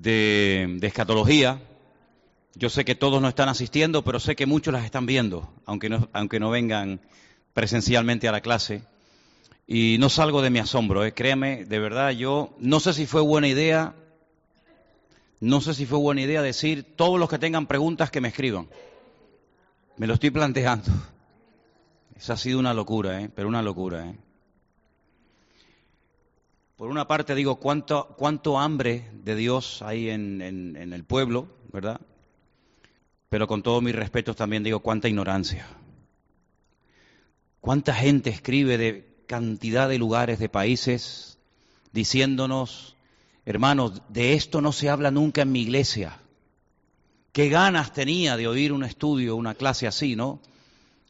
de, escatología. Yo sé que todos no están asistiendo, pero sé que muchos las están viendo, aunque no, aunque no vengan presencialmente a la clase. Y no salgo de mi asombro, ¿eh? créame, de verdad, yo no sé si fue buena idea, no sé si fue buena idea decir todos los que tengan preguntas que me escriban. Me lo estoy planteando. Esa ha sido una locura, ¿eh? pero una locura. ¿eh? Por una parte digo, cuánto, cuánto hambre de Dios hay en, en el pueblo, ¿verdad? Pero con todo mi respeto también digo, cuánta ignorancia. ¿Cuánta gente escribe de cantidad de lugares, de países, diciéndonos, hermanos, de esto no se habla nunca en mi iglesia? ¿Qué ganas tenía de oír un estudio, una clase así, no?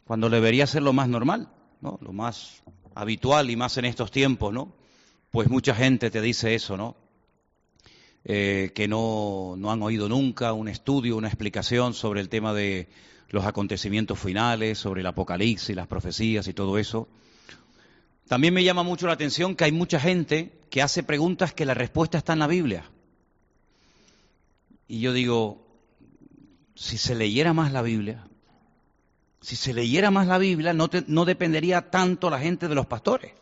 Cuando debería ser lo más normal, ¿no? Lo más habitual y más en estos tiempos, ¿no? Pues mucha gente te dice eso, ¿no? Eh, que no, no han oído nunca un estudio, una explicación sobre el tema de los acontecimientos finales, sobre el apocalipsis, las profecías y todo eso. También me llama mucho la atención que hay mucha gente que hace preguntas que la respuesta está en la Biblia. Y yo digo, si se leyera más la Biblia, si se leyera más la Biblia, no, no dependería tanto la gente de los pastores.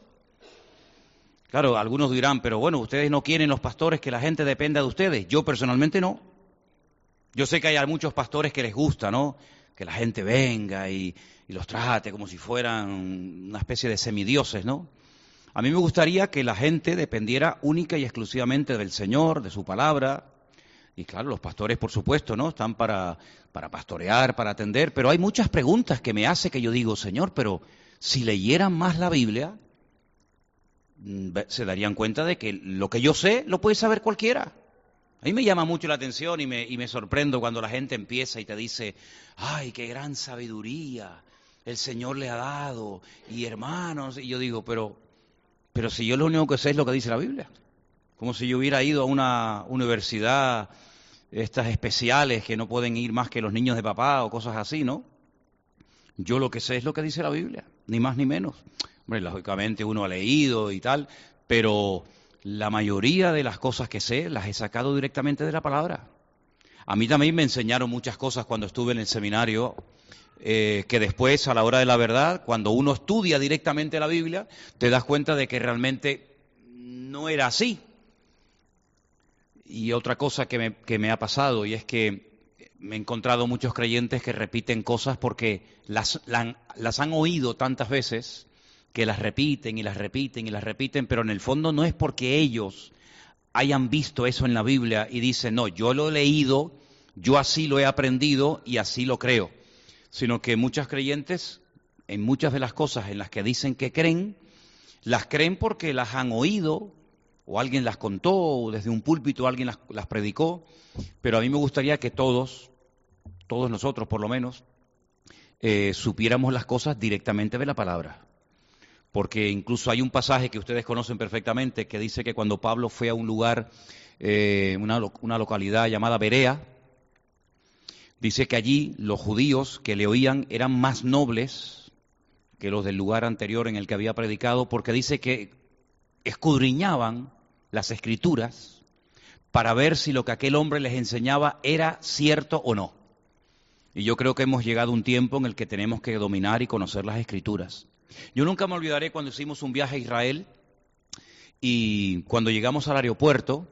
Claro, algunos dirán, pero bueno, ustedes no quieren los pastores que la gente dependa de ustedes. Yo personalmente no. Yo sé que hay muchos pastores que les gusta, ¿no? que la gente venga y, los trate como si fueran una especie de semidioses, ¿no? A mí me gustaría que la gente dependiera única y exclusivamente del Señor, de su palabra. Y claro, los pastores, por supuesto, ¿no? Están para, para pastorear, para atender, pero hay muchas preguntas que me hace que yo digo, Señor, pero si leyeran más la Biblia, se darían cuenta de que lo que yo sé lo puede saber cualquiera. A mí me llama mucho la atención y me, y me sorprendo cuando la gente empieza y te dice, ay, qué gran sabiduría el Señor le ha dado, y hermanos, y yo digo, pero, pero si yo lo único que sé es lo que dice la Biblia, como si yo hubiera ido a una universidad, estas especiales que no pueden ir más que los niños de papá o cosas así, ¿no? Yo lo que sé es lo que dice la Biblia, ni más ni menos. Hombre, lógicamente uno ha leído y tal, pero la mayoría de las cosas que sé las he sacado directamente de la palabra. A mí también me enseñaron muchas cosas cuando estuve en el seminario, eh, que después, a la hora de la verdad, cuando uno estudia directamente la Biblia, te das cuenta de que realmente no era así. Y otra cosa que me, ha pasado, y es que me he encontrado muchos creyentes que repiten cosas porque las han oído tantas veces que las repiten y las repiten y las repiten, pero en el fondo no es porque ellos hayan visto eso en la Biblia y dicen, no, yo lo he leído, yo así lo he aprendido y así lo creo, sino que muchos creyentes, en muchas de las cosas en las que dicen que creen, las creen porque las han oído, o alguien las contó, o desde un púlpito alguien las, predicó, pero a mí me gustaría que todos, todos nosotros por lo menos, eh, supiéramos las cosas directamente de la palabra porque incluso hay un pasaje que ustedes conocen perfectamente que dice que cuando Pablo fue a un lugar, eh, una, una localidad llamada Berea, dice que allí los judíos que le oían eran más nobles que los del lugar anterior en el que había predicado, porque dice que escudriñaban las escrituras para ver si lo que aquel hombre les enseñaba era cierto o no. Y yo creo que hemos llegado a un tiempo en el que tenemos que dominar y conocer las escrituras. Yo nunca me olvidaré cuando hicimos un viaje a Israel y cuando llegamos al aeropuerto,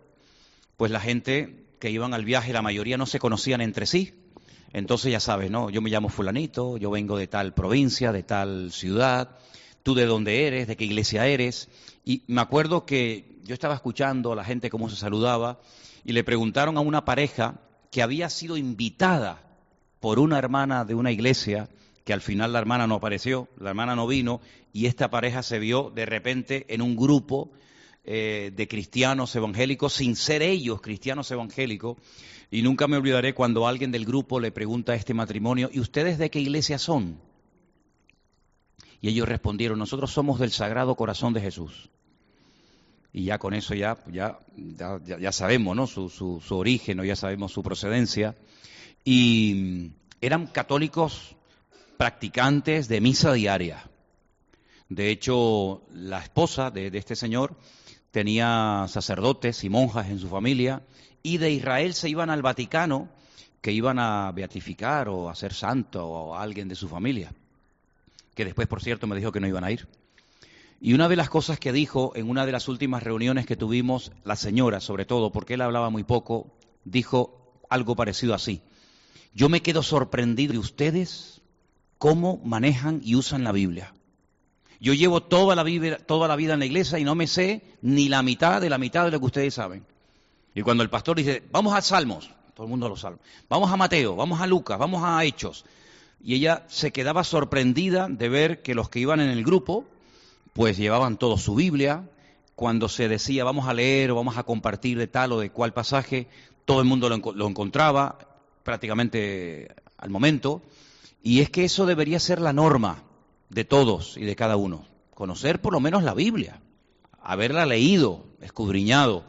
pues la gente que iban al viaje, la mayoría no se conocían entre sí. Entonces ya sabes, ¿no? Yo me llamo fulanito, yo vengo de tal provincia, de tal ciudad, tú de dónde eres, de qué iglesia eres. Y me acuerdo que yo estaba escuchando a la gente cómo se saludaba y le preguntaron a una pareja que había sido invitada por una hermana de una iglesia que al final la hermana no apareció, la hermana no vino, y esta pareja se vio de repente en un grupo eh, de cristianos evangélicos, sin ser ellos cristianos evangélicos, y nunca me olvidaré cuando alguien del grupo le pregunta a este matrimonio, ¿y ustedes de qué iglesia son? Y ellos respondieron, nosotros somos del Sagrado Corazón de Jesús. Y ya con eso ya, ya, ya, sabemos ¿no? su, su, su origen, ya sabemos su procedencia. Y eran católicos practicantes de misa diaria. De hecho, la esposa de, este señor tenía sacerdotes y monjas en su familia, y de Israel se iban al Vaticano, que iban a beatificar o a ser santo o a alguien de su familia, que después, por cierto, me dijo que no iban a ir. Y una de las cosas que dijo en una de las últimas reuniones que tuvimos, la señora sobre todo, porque él hablaba muy poco, dijo algo parecido así. Yo me quedo sorprendido de ustedes cómo manejan y usan la Biblia. Yo llevo toda la, vida, en la iglesia y no me sé ni la mitad de la mitad de lo que ustedes saben. Y cuando el pastor dice, vamos a Salmos, todo el mundo a los Salmos, vamos a Mateo, vamos a Lucas, vamos a Hechos. Y ella se quedaba sorprendida de ver que los que iban en el grupo, pues llevaban todo su Biblia. Cuando se decía vamos a leer o vamos a compartir de tal o de cual pasaje, todo el mundo lo, lo encontraba prácticamente al momento. Y es que eso debería ser la norma de todos y de cada uno. Conocer por lo menos la Biblia, haberla leído, escudriñado.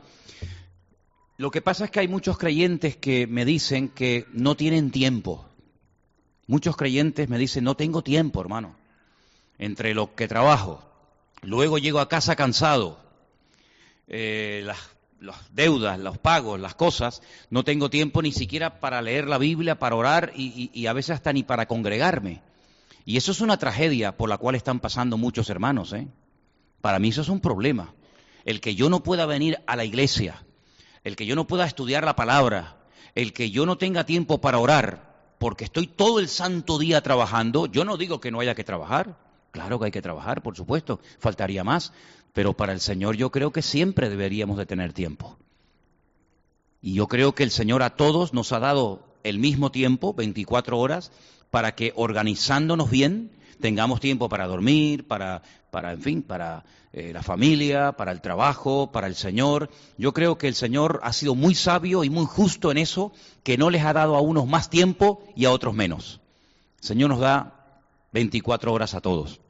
Lo que pasa es que hay muchos creyentes que me dicen que no tienen tiempo. Muchos creyentes me dicen, no tengo tiempo, hermano, entre lo que trabajo, Luego llego a casa cansado. Eh, las, deudas, los pagos, las cosas, no tengo tiempo ni siquiera para leer la Biblia, para orar y, a veces hasta ni para congregarme. Y eso es una tragedia por la cual están pasando muchos hermanos. ¿eh? Para mí eso es un problema. El que yo no pueda venir a la iglesia, el que yo no pueda estudiar la palabra, el que yo no tenga tiempo para orar, porque estoy todo el santo día trabajando, yo no digo que no haya que trabajar, Claro que hay que trabajar, por supuesto, faltaría más, pero para el Señor yo creo que siempre deberíamos de tener tiempo. Y yo creo que el Señor a todos nos ha dado el mismo tiempo, 24 horas, para que organizándonos bien tengamos tiempo para dormir, para, para en fin, para eh, la familia, para el trabajo, para el Señor. Yo creo que el Señor ha sido muy sabio y muy justo en eso, que no les ha dado a unos más tiempo y a otros menos. El Señor nos da 24 horas a todos.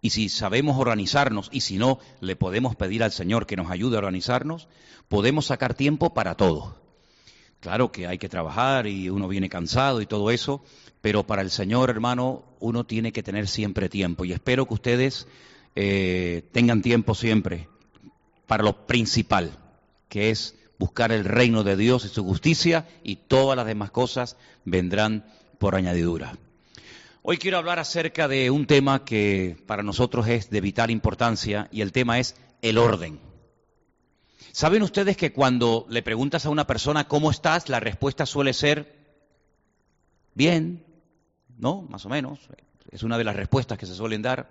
Y si sabemos organizarnos y si no, le podemos pedir al Señor que nos ayude a organizarnos, podemos sacar tiempo para todo. Claro que hay que trabajar y uno viene cansado y todo eso, pero para el Señor, hermano, uno tiene que tener siempre tiempo. Y espero que ustedes eh, tengan tiempo siempre para lo principal, que es buscar el reino de Dios y su justicia, y todas las demás cosas vendrán por añadidura. Hoy quiero hablar acerca de un tema que para nosotros es de vital importancia y el tema es el orden. ¿Saben ustedes que cuando le preguntas a una persona cómo estás, la respuesta suele ser bien, ¿no? Más o menos. Es una de las respuestas que se suelen dar.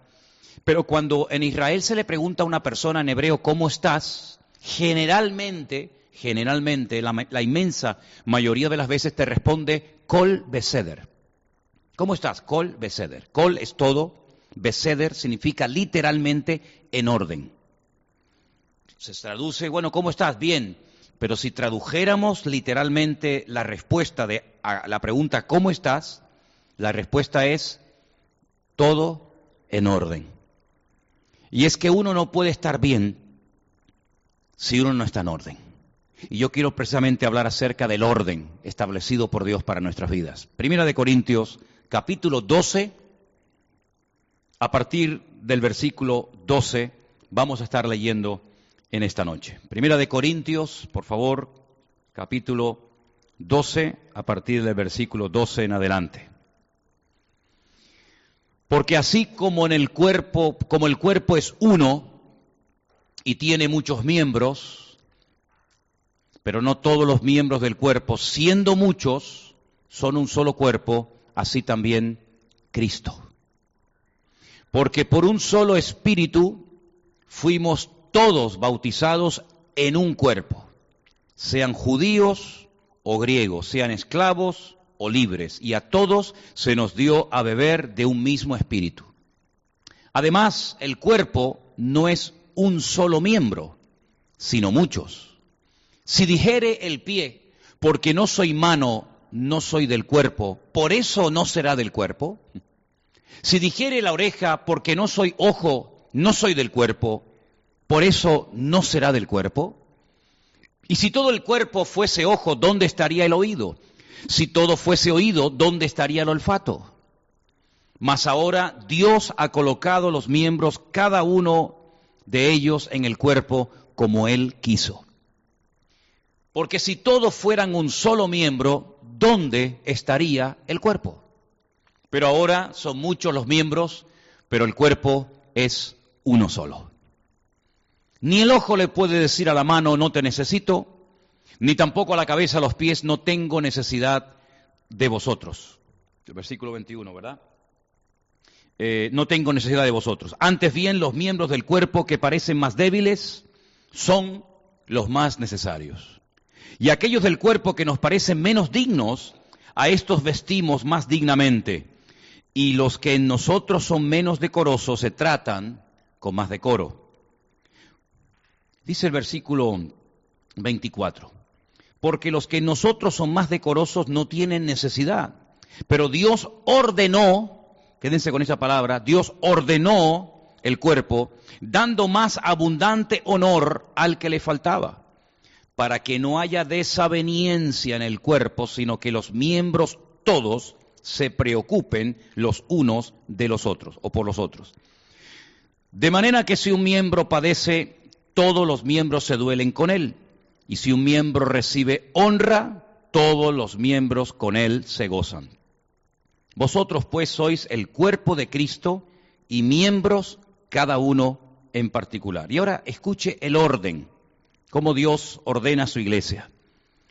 Pero cuando en Israel se le pregunta a una persona en hebreo cómo estás, generalmente, generalmente, la, inmensa mayoría de las veces te responde kol beseder ¿Cómo estás? Kol Beseder. Kol es todo, Beseder significa literalmente en orden. Se traduce, bueno, ¿cómo estás? Bien. Pero si tradujéramos literalmente la respuesta de, a la pregunta ¿cómo estás? La respuesta es todo en orden. Y es que uno no puede estar bien si uno no está en orden. Y yo quiero precisamente hablar acerca del orden establecido por Dios para nuestras vidas. Primera de Corintios capítulo 12, a partir del versículo 12, vamos a estar leyendo en esta noche. Primera de Corintios, por favor, capítulo 12, a partir del versículo 12 en adelante. Porque así como en el cuerpo, como el cuerpo es uno y tiene muchos miembros, pero no todos los miembros del cuerpo, siendo muchos, son un solo cuerpo, así también Cristo. Porque por un solo espíritu fuimos todos bautizados en un cuerpo, sean judíos o griegos, sean esclavos o libres, y a todos se nos dio a beber de un mismo espíritu. Además, el cuerpo no es un solo miembro, sino muchos. Si dijere el pie, porque no soy mano, no soy del cuerpo, por eso no será del cuerpo? Si dijere la oreja, porque no soy ojo, no soy del cuerpo, por eso no será del cuerpo? Y si todo el cuerpo fuese ojo, ¿dónde estaría el oído? Si todo fuese oído, ¿dónde estaría el olfato? Mas ahora Dios ha colocado los miembros, cada uno de ellos, en el cuerpo como Él quiso. Porque si todos fueran un solo miembro, ¿dónde estaría el cuerpo? Pero ahora son muchos los miembros, pero el cuerpo es uno solo. Ni el ojo le puede decir a la mano, no te necesito, ni tampoco a la cabeza, a los pies, no tengo necesidad de vosotros. El versículo 21, ¿verdad? Eh, no tengo necesidad de vosotros. Antes bien, los miembros del cuerpo que parecen más débiles son los más necesarios. Y aquellos del cuerpo que nos parecen menos dignos, a estos vestimos más dignamente. Y los que en nosotros son menos decorosos se tratan con más decoro. Dice el versículo 24, porque los que en nosotros son más decorosos no tienen necesidad, pero Dios ordenó quédense con esa palabra, Dios ordenó el cuerpo, dando más abundante honor al que le faltaba, para que no haya desaveniencia en el cuerpo, sino que los miembros todos se preocupen los unos de los otros o por los otros. De manera que si un miembro padece, todos los miembros se duelen con él. Y si un miembro recibe honra, todos los miembros con él se gozan. Vosotros pues sois el cuerpo de Cristo y miembros cada uno en particular. Y ahora escuche el orden, cómo Dios ordena su iglesia.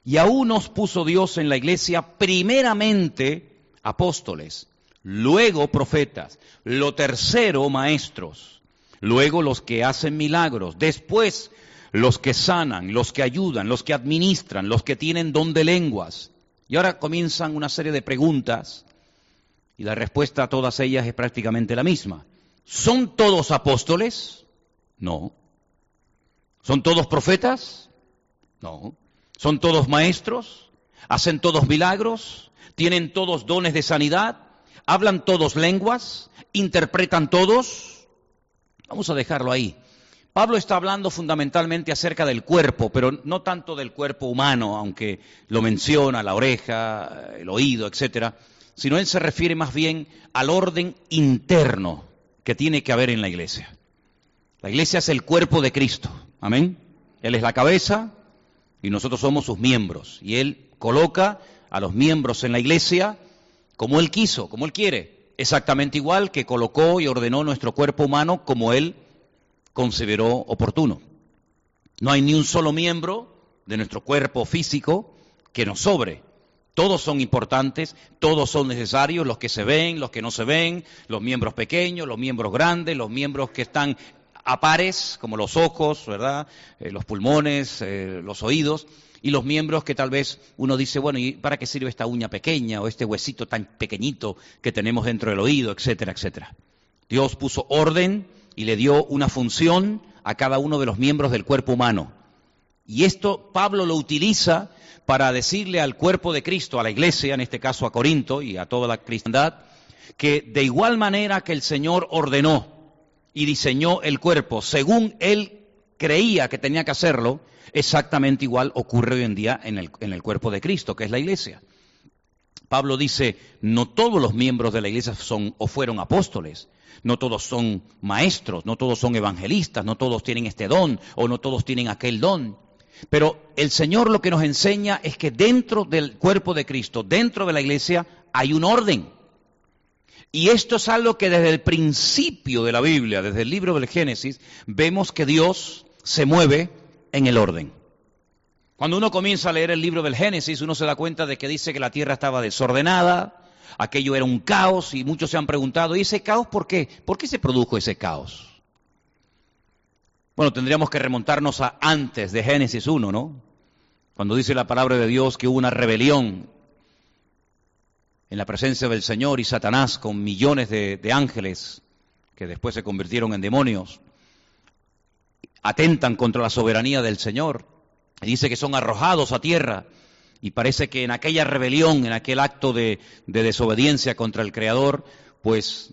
Y aún nos puso Dios en la iglesia primeramente apóstoles, luego profetas, lo tercero maestros, luego los que hacen milagros, después los que sanan, los que ayudan, los que administran, los que tienen don de lenguas. Y ahora comienzan una serie de preguntas y la respuesta a todas ellas es prácticamente la misma. ¿Son todos apóstoles? No. ¿Son todos profetas? No. ¿Son todos maestros? ¿Hacen todos milagros? ¿Tienen todos dones de sanidad? ¿Hablan todos lenguas? ¿Interpretan todos? Vamos a dejarlo ahí. Pablo está hablando fundamentalmente acerca del cuerpo, pero no tanto del cuerpo humano, aunque lo menciona, la oreja, el oído, etcétera sino él se refiere más bien al orden interno que tiene que haber en la iglesia. La iglesia es el cuerpo de Cristo, amén. Él es la cabeza y nosotros somos sus miembros. Y él coloca a los miembros en la iglesia como él quiso, como él quiere, exactamente igual que colocó y ordenó nuestro cuerpo humano como él consideró oportuno. No hay ni un solo miembro de nuestro cuerpo físico que nos sobre. Todos son importantes, todos son necesarios, los que se ven, los que no se ven, los miembros pequeños, los miembros grandes, los miembros que están a pares, como los ojos, ¿verdad? Eh, los pulmones, eh, los oídos, y los miembros que tal vez uno dice, bueno, ¿y para qué sirve esta uña pequeña o este huesito tan pequeñito que tenemos dentro del oído, etcétera, etcétera? Dios puso orden y le dio una función a cada uno de los miembros del cuerpo humano. Y esto Pablo lo utiliza para decirle al cuerpo de Cristo, a la iglesia, en este caso a Corinto y a toda la cristiandad, que de igual manera que el Señor ordenó y diseñó el cuerpo según Él creía que tenía que hacerlo, exactamente igual ocurre hoy en día en el, en el cuerpo de Cristo, que es la iglesia. Pablo dice, no todos los miembros de la iglesia son o fueron apóstoles, no todos son maestros, no todos son evangelistas, no todos tienen este don o no todos tienen aquel don. Pero el Señor lo que nos enseña es que dentro del cuerpo de Cristo, dentro de la iglesia, hay un orden. Y esto es algo que desde el principio de la Biblia, desde el libro del Génesis, vemos que Dios se mueve en el orden. Cuando uno comienza a leer el libro del Génesis, uno se da cuenta de que dice que la tierra estaba desordenada, aquello era un caos y muchos se han preguntado, ¿y ese caos por qué? ¿Por qué se produjo ese caos? Bueno, tendríamos que remontarnos a antes de Génesis 1, ¿no? Cuando dice la palabra de Dios que hubo una rebelión en la presencia del Señor y Satanás con millones de, ángeles que después se convirtieron en demonios, atentan contra la soberanía del Señor. Dice que son arrojados a tierra. Y parece que en aquella rebelión, en aquel acto de, de desobediencia contra el Creador, pues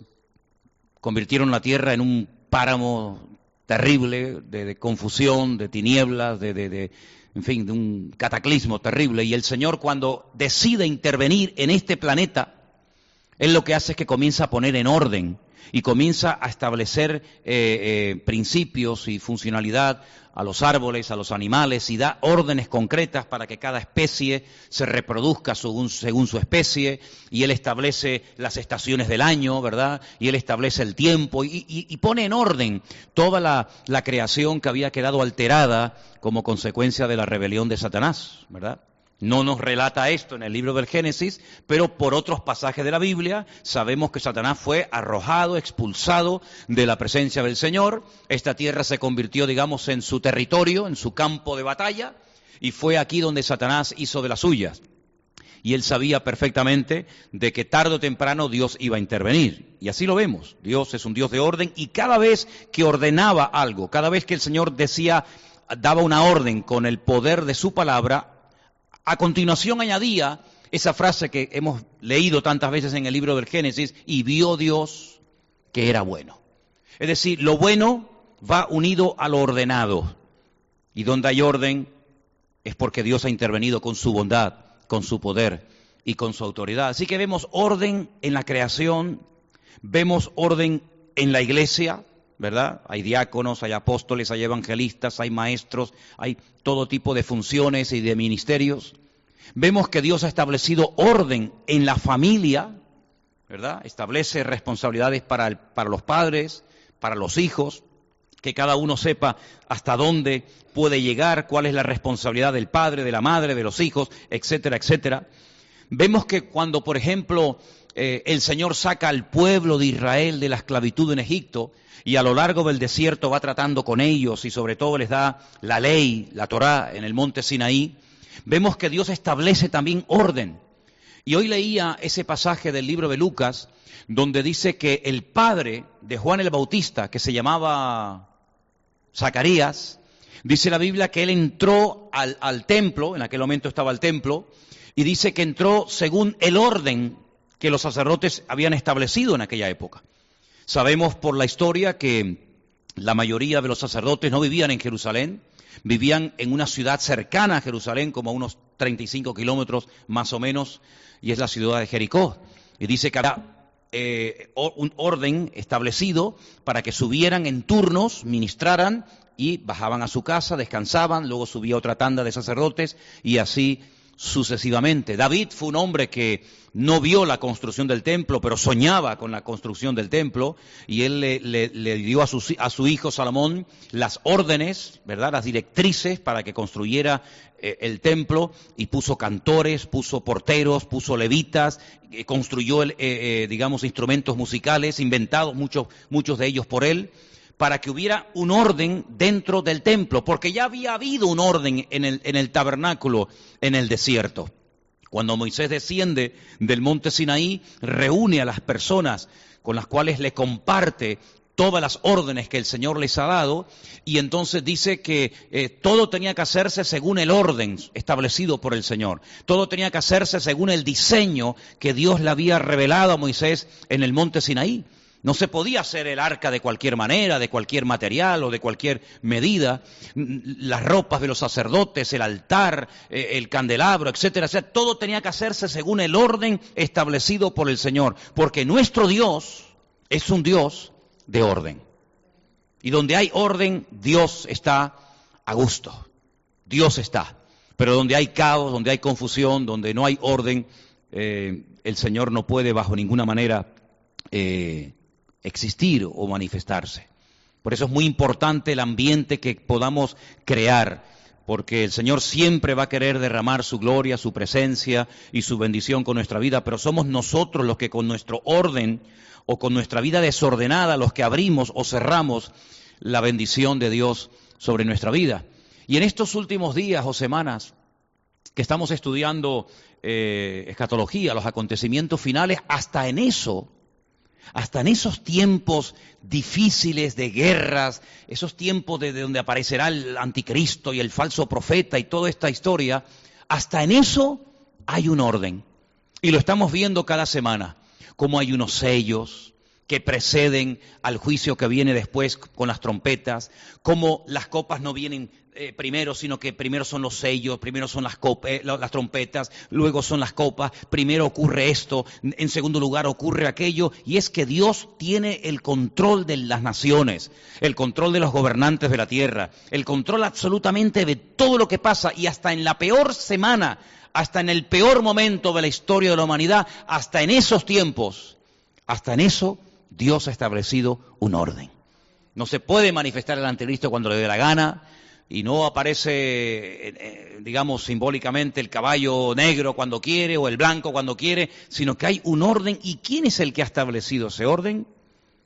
convirtieron la tierra en un páramo terrible, de, confusión, de tinieblas, de, de, en fin, de un cataclismo terrible. Y el Señor cuando decide intervenir en este planeta, Él lo que hace es que comienza a poner en orden y comienza a establecer eh, eh, principios y funcionalidad a los árboles, a los animales y da órdenes concretas para que cada especie se reproduzca según, su especie y él establece las estaciones del año, ¿verdad? Y él establece el tiempo y, pone en orden toda la, la creación que había quedado alterada como consecuencia de la rebelión de Satanás, ¿verdad? No nos relata esto en el libro del Génesis, pero por otros pasajes de la Biblia sabemos que Satanás fue arrojado, expulsado de la presencia del Señor. Esta tierra se convirtió, digamos, en su territorio, en su campo de batalla, y fue aquí donde Satanás hizo de las suyas. Y él sabía perfectamente de que tarde o temprano Dios iba a intervenir. Y así lo vemos. Dios es un Dios de orden y cada vez que ordenaba algo, cada vez que el Señor decía, daba una orden con el poder de su palabra, a continuación añadía esa frase que hemos leído tantas veces en el libro del Génesis, y vio Dios que era bueno. Es decir, lo bueno va unido a lo ordenado. Y donde hay orden es porque Dios ha intervenido con su bondad, con su poder y con su autoridad. Así que vemos orden en la creación, vemos orden en la iglesia, ¿verdad? Hay diáconos, hay apóstoles, hay evangelistas, hay maestros, hay todo tipo de funciones y de ministerios. Vemos que Dios ha establecido orden en la familia, ¿verdad? Establece responsabilidades para, para los padres, para los hijos, que cada uno sepa hasta dónde puede llegar, cuál es la responsabilidad del padre, de la madre, de los hijos, etcétera, etcétera. Vemos que cuando, por ejemplo, eh, el Señor saca al pueblo de Israel de la esclavitud en Egipto y a lo largo del desierto va tratando con ellos y sobre todo les da la ley, la Torá en el monte Sinaí, vemos que Dios establece también orden. Y hoy leía ese pasaje del libro de Lucas donde dice que el padre de Juan el Bautista, que se llamaba Zacarías, dice la Biblia que él entró al, al templo, en aquel momento estaba el templo, y dice que entró según el orden que los sacerdotes habían establecido en aquella época. Sabemos por la historia que la mayoría de los sacerdotes no vivían en Jerusalén, vivían en una ciudad cercana a Jerusalén, como a unos 35 kilómetros más o menos, y es la ciudad de Jericó. Y dice que había eh, un orden establecido para que subieran en turnos, ministraran y bajaban a su casa, descansaban, luego subía otra tanda de sacerdotes y así sucesivamente. David fue un hombre que no vio la construcción del templo, pero soñaba con la construcción del templo, y él le, dio a su, a su, hijo Salomón las órdenes, ¿verdad? Las directrices para que construyera eh, el templo, y puso cantores, puso porteros, puso levitas, eh, construyó, eh, digamos, instrumentos musicales, inventados muchos, muchos de ellos por él para que hubiera un orden dentro del templo, porque ya había habido un orden en el, en el tabernáculo en el desierto. Cuando Moisés desciende del monte Sinaí, reúne a las personas con las cuales le comparte todas las órdenes que el Señor les ha dado y entonces dice que eh, todo tenía que hacerse según el orden establecido por el Señor. Todo tenía que hacerse según el diseño que Dios le había revelado a Moisés en el monte Sinaí. No se podía hacer el arca de cualquier manera, de cualquier material o de cualquier medida. Las ropas de los sacerdotes, el altar, eh, el candelabro, etcétera, etcétera. Todo tenía que hacerse según el orden establecido por el Señor. Porque nuestro Dios es un Dios de orden. Y donde hay orden, Dios está a gusto. Dios está. Pero donde hay caos, donde hay confusión, donde no hay orden, eh, el Señor no puede bajo ninguna manera eh, existir o manifestarse. Por eso es muy importante el ambiente que podamos crear, porque el Señor siempre va a querer derramar su gloria, su presencia y su bendición con nuestra vida, pero somos nosotros los que con nuestro orden o con nuestra vida desordenada los que abrimos o cerramos la bendición de Dios sobre nuestra vida. Y en estos últimos días o semanas que estamos estudiando eh, escatología, los acontecimientos finales, hasta en eso hasta en esos tiempos difíciles de guerras, esos tiempos de, donde aparecerá el anticristo y el falso profeta y toda esta historia, hasta en eso hay un orden. Y lo estamos viendo cada semana, como hay unos sellos que preceden al juicio que viene después con las trompetas, como las copas no vienen eh, primero, sino que primero son los sellos, primero son las, eh, las trompetas, luego son las copas, primero ocurre esto, en segundo lugar ocurre aquello, y es que Dios tiene el control de las naciones, el control de los gobernantes de la tierra, el control absolutamente de todo lo que pasa, y hasta en la peor semana, hasta en el peor momento de la historia de la humanidad, hasta en esos tiempos, hasta en eso, Dios ha establecido un orden. No se puede manifestar el anticristo cuando le dé la gana, y no aparece, eh, eh, digamos, simbólicamente el caballo negro cuando quiere o el blanco cuando quiere, sino que hay un orden. ¿Y quién es el que ha establecido ese orden?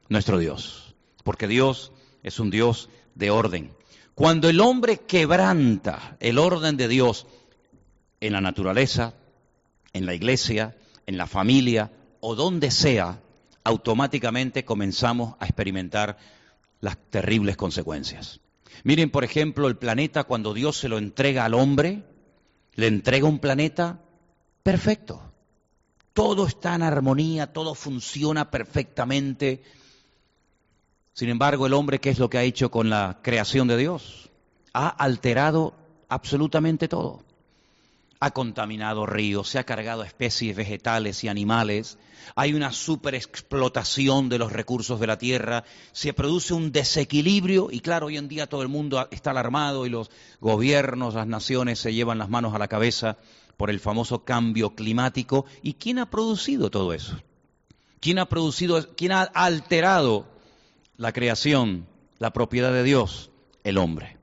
Nuestro Dios. Porque Dios es un Dios de orden. Cuando el hombre quebranta el orden de Dios en la naturaleza, en la iglesia, en la familia o donde sea, automáticamente comenzamos a experimentar las terribles consecuencias. Miren, por ejemplo, el planeta cuando Dios se lo entrega al hombre, le entrega un planeta perfecto. Todo está en armonía, todo funciona perfectamente. Sin embargo, el hombre, ¿qué es lo que ha hecho con la creación de Dios? Ha alterado absolutamente todo. Ha contaminado ríos, se ha cargado especies vegetales y animales, hay una superexplotación de los recursos de la tierra, se produce un desequilibrio y claro, hoy en día todo el mundo está alarmado y los gobiernos, las naciones se llevan las manos a la cabeza por el famoso cambio climático. ¿Y quién ha producido todo eso? ¿Quién ha producido, quién ha alterado la creación, la propiedad de Dios? El hombre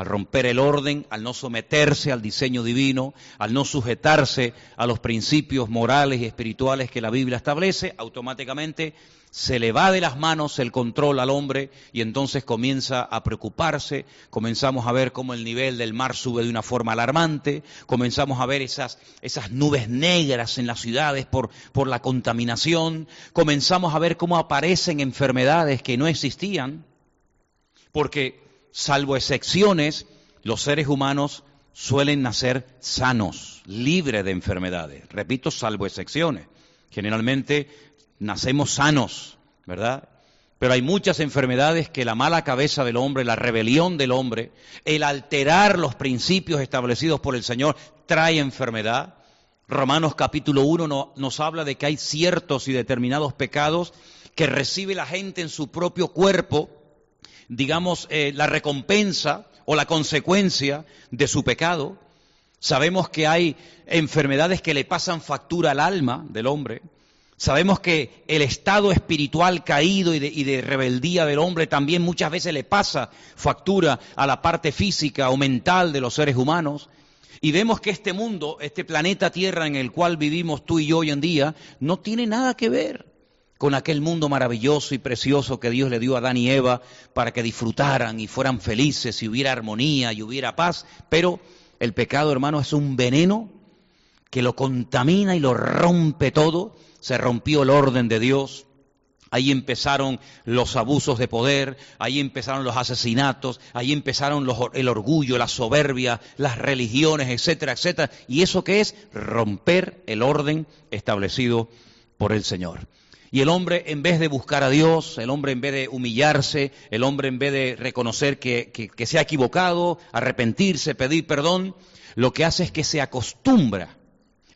al romper el orden, al no someterse al diseño divino, al no sujetarse a los principios morales y espirituales que la Biblia establece, automáticamente se le va de las manos el control al hombre y entonces comienza a preocuparse, comenzamos a ver cómo el nivel del mar sube de una forma alarmante, comenzamos a ver esas, esas nubes negras en las ciudades por, por la contaminación, comenzamos a ver cómo aparecen enfermedades que no existían, porque salvo excepciones, los seres humanos suelen nacer sanos, libres de enfermedades. Repito, salvo excepciones. Generalmente nacemos sanos, ¿verdad? Pero hay muchas enfermedades que la mala cabeza del hombre, la rebelión del hombre, el alterar los principios establecidos por el Señor, trae enfermedad. Romanos capítulo 1 nos habla de que hay ciertos y determinados pecados que recibe la gente en su propio cuerpo digamos, eh, la recompensa o la consecuencia de su pecado. Sabemos que hay enfermedades que le pasan factura al alma del hombre. Sabemos que el estado espiritual caído y de, y de, rebeldía del hombre también muchas veces le pasa factura a la parte física o mental de los seres humanos. Y vemos que este mundo, este planeta Tierra en el cual vivimos tú y yo hoy en día, no tiene nada que ver con aquel mundo maravilloso y precioso que Dios le dio a Adán y Eva para que disfrutaran y fueran felices y hubiera armonía y hubiera paz. Pero el pecado, hermano, es un veneno que lo contamina y lo rompe todo. Se rompió el orden de Dios. Ahí empezaron los abusos de poder, ahí empezaron los asesinatos, ahí empezaron el orgullo, la soberbia, las religiones, etcétera, etcétera. ¿Y eso qué es? Romper el orden establecido por el Señor. Y el hombre, en vez de buscar a Dios, el hombre en vez de humillarse, el hombre en vez de reconocer que, se ha equivocado, arrepentirse, pedir perdón, lo que hace es que se acostumbra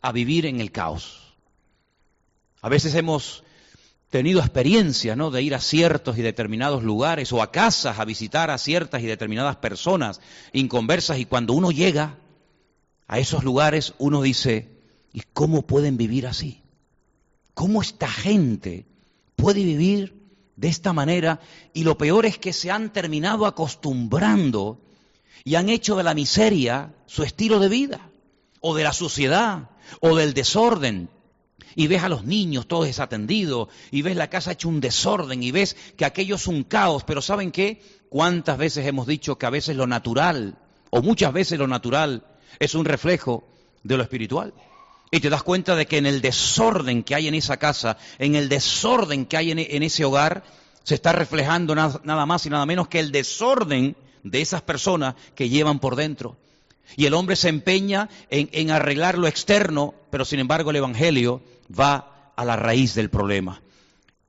a vivir en el caos. A veces hemos tenido experiencia ¿no? de ir a ciertos y determinados lugares o a casas a visitar a ciertas y determinadas personas inconversas y cuando uno llega a esos lugares uno dice, ¿y cómo pueden vivir así? ¿Cómo esta gente puede vivir de esta manera? Y lo peor es que se han terminado acostumbrando y han hecho de la miseria su estilo de vida, o de la suciedad, o del desorden. Y ves a los niños todos desatendidos, y ves la casa hecha un desorden, y ves que aquello es un caos, pero ¿saben qué? ¿Cuántas veces hemos dicho que a veces lo natural, o muchas veces lo natural, es un reflejo de lo espiritual? Y te das cuenta de que en el desorden que hay en esa casa, en el desorden que hay en, ese hogar, se está reflejando nada, más y nada menos que el desorden de esas personas que llevan por dentro. Y el hombre se empeña en, arreglar lo externo, pero sin embargo el Evangelio va a la raíz del problema.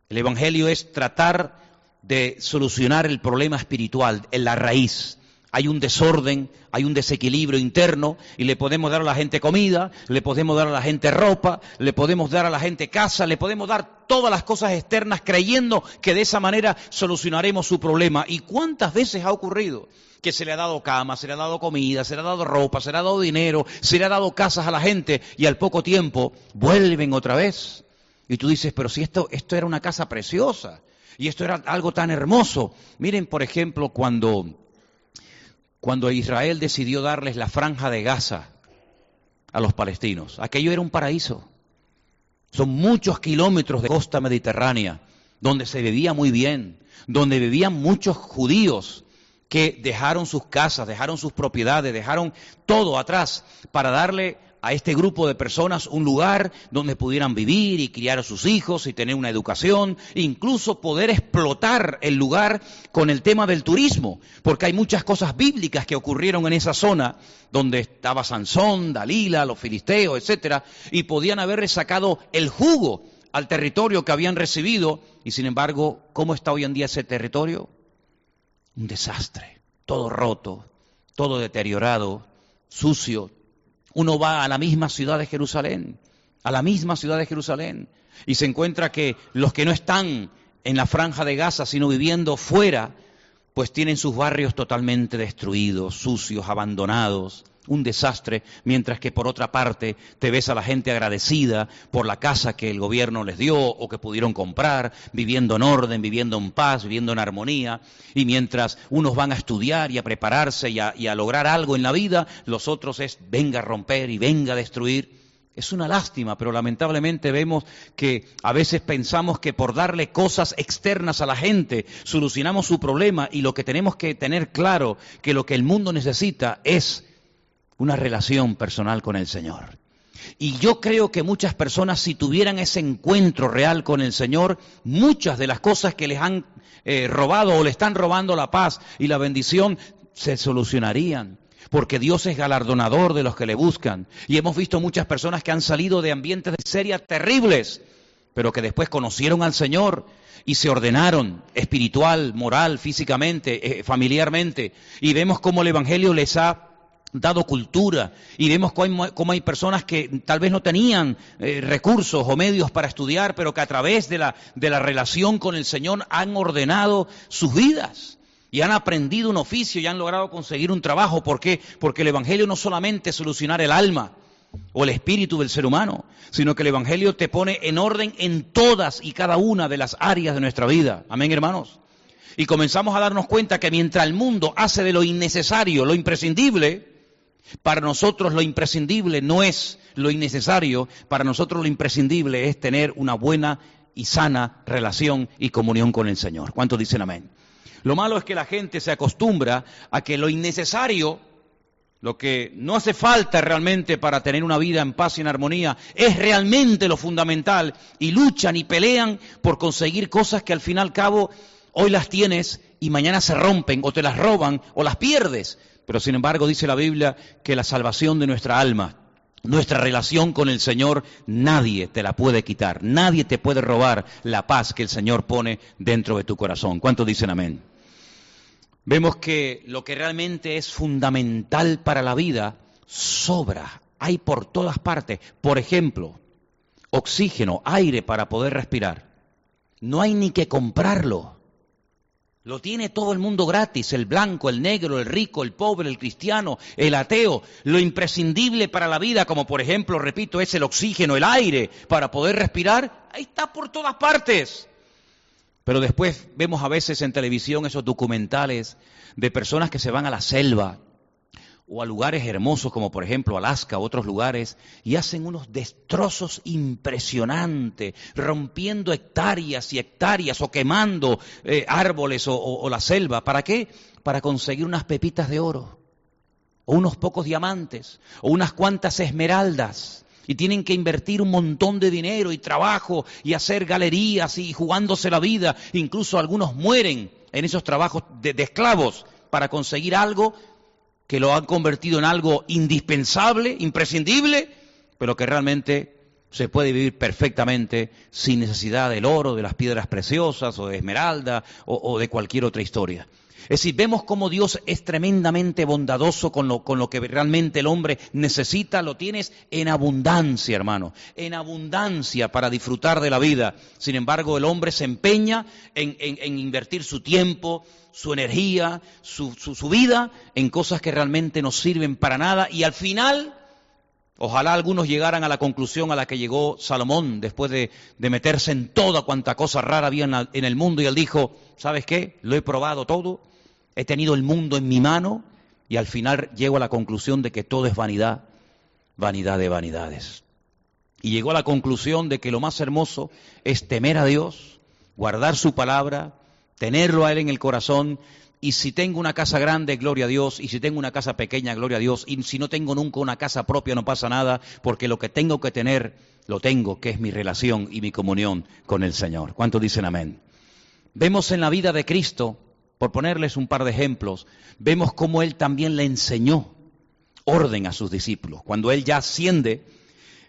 El Evangelio es tratar de solucionar el problema espiritual en la raíz. Hay un desorden, hay un desequilibrio interno y le podemos dar a la gente comida, le podemos dar a la gente ropa, le podemos dar a la gente casa, le podemos dar todas las cosas externas creyendo que de esa manera solucionaremos su problema. ¿Y cuántas veces ha ocurrido? que se le ha dado cama, se le ha dado comida, se le ha dado ropa, se le ha dado dinero, se le ha dado casas a la gente y al poco tiempo vuelven otra vez. Y tú dices, pero si esto, esto era una casa preciosa y esto era algo tan hermoso. Miren, por ejemplo, cuando cuando Israel decidió darles la franja de Gaza a los palestinos. Aquello era un paraíso. Son muchos kilómetros de costa mediterránea, donde se vivía muy bien, donde vivían muchos judíos que dejaron sus casas, dejaron sus propiedades, dejaron todo atrás para darle a este grupo de personas un lugar donde pudieran vivir y criar a sus hijos y tener una educación, incluso poder explotar el lugar con el tema del turismo, porque hay muchas cosas bíblicas que ocurrieron en esa zona donde estaba Sansón, Dalila, los filisteos, etcétera, y podían haberle sacado el jugo al territorio que habían recibido, y sin embargo, ¿cómo está hoy en día ese territorio? Un desastre, todo roto, todo deteriorado, sucio, uno va a la misma ciudad de Jerusalén, a la misma ciudad de Jerusalén, y se encuentra que los que no están en la franja de Gaza, sino viviendo fuera, pues tienen sus barrios totalmente destruidos, sucios, abandonados, un desastre, mientras que por otra parte te ves a la gente agradecida por la casa que el gobierno les dio o que pudieron comprar, viviendo en orden, viviendo en paz, viviendo en armonía, y mientras unos van a estudiar y a prepararse y a, y a lograr algo en la vida, los otros es venga a romper y venga a destruir. Es una lástima, pero lamentablemente vemos que a veces pensamos que por darle cosas externas a la gente solucionamos su problema y lo que tenemos que tener claro que lo que el mundo necesita es una relación personal con el Señor. Y yo creo que muchas personas, si tuvieran ese encuentro real con el Señor, muchas de las cosas que les han eh, robado o le están robando la paz y la bendición se solucionarían. Porque Dios es galardonador de los que le buscan. Y hemos visto muchas personas que han salido de ambientes de seria terribles, pero que después conocieron al Señor y se ordenaron espiritual, moral, físicamente, eh, familiarmente. Y vemos cómo el Evangelio les ha dado cultura y vemos cómo hay, personas que tal vez no tenían eh, recursos o medios para estudiar, pero que a través de la, de la relación con el Señor han ordenado sus vidas y han aprendido un oficio y han logrado conseguir un trabajo. ¿Por qué? Porque el Evangelio no solamente es solucionar el alma o el espíritu del ser humano, sino que el Evangelio te pone en orden en todas y cada una de las áreas de nuestra vida. Amén, hermanos. Y comenzamos a darnos cuenta que mientras el mundo hace de lo innecesario lo imprescindible, para nosotros lo imprescindible no es lo innecesario, para nosotros lo imprescindible es tener una buena y sana relación y comunión con el Señor. ¿Cuántos dicen amén? Lo malo es que la gente se acostumbra a que lo innecesario, lo que no hace falta realmente para tener una vida en paz y en armonía, es realmente lo fundamental y luchan y pelean por conseguir cosas que al fin y al cabo hoy las tienes y mañana se rompen o te las roban o las pierdes. Pero sin embargo dice la Biblia que la salvación de nuestra alma, nuestra relación con el Señor, nadie te la puede quitar, nadie te puede robar la paz que el Señor pone dentro de tu corazón. ¿Cuántos dicen amén? Vemos que lo que realmente es fundamental para la vida sobra, hay por todas partes. Por ejemplo, oxígeno, aire para poder respirar. No hay ni que comprarlo. Lo tiene todo el mundo gratis, el blanco, el negro, el rico, el pobre, el cristiano, el ateo. Lo imprescindible para la vida, como por ejemplo, repito, es el oxígeno, el aire, para poder respirar, ahí está por todas partes. Pero después vemos a veces en televisión esos documentales de personas que se van a la selva, o a lugares hermosos como por ejemplo Alaska, otros lugares, y hacen unos destrozos impresionantes, rompiendo hectáreas y hectáreas o quemando eh, árboles o, la selva. ¿Para qué? Para conseguir unas pepitas de oro, o unos pocos diamantes, o unas cuantas esmeraldas y tienen que invertir un montón de dinero y trabajo y hacer galerías y jugándose la vida. Incluso algunos mueren en esos trabajos de, esclavos para conseguir algo que lo han convertido en algo indispensable, imprescindible, pero que realmente se puede vivir perfectamente sin necesidad del oro, de las piedras preciosas o de esmeralda o, o de cualquier otra historia. Es decir, vemos cómo Dios es tremendamente bondadoso con lo, con lo que realmente el hombre necesita, lo tienes en abundancia, hermano, en abundancia para disfrutar de la vida. Sin embargo, el hombre se empeña en, en, invertir su tiempo, su energía, su, su, su vida en cosas que realmente no sirven para nada y al final Ojalá algunos llegaran a la conclusión a la que llegó Salomón después de, meterse en toda cuanta cosa rara había en, el mundo y él dijo, ¿sabes qué? Lo he probado todo, he tenido el mundo en mi mano y al final llego a la conclusión de que todo es vanidad, vanidad de vanidades. Y llegó a la conclusión de que lo más hermoso es temer a Dios, guardar su palabra, tenerlo a Él en el corazón y si tengo una casa grande, gloria a Dios, y si tengo una casa pequeña, gloria a Dios, y si no tengo nunca una casa propia, no pasa nada, porque lo que tengo que tener, lo tengo, que es mi relación y mi comunión con el Señor. ¿Cuántos dicen amén? Vemos en la vida de Cristo, por ponerles un par de ejemplos, vemos cómo Él también le enseñó orden a sus discípulos. Cuando Él ya asciende,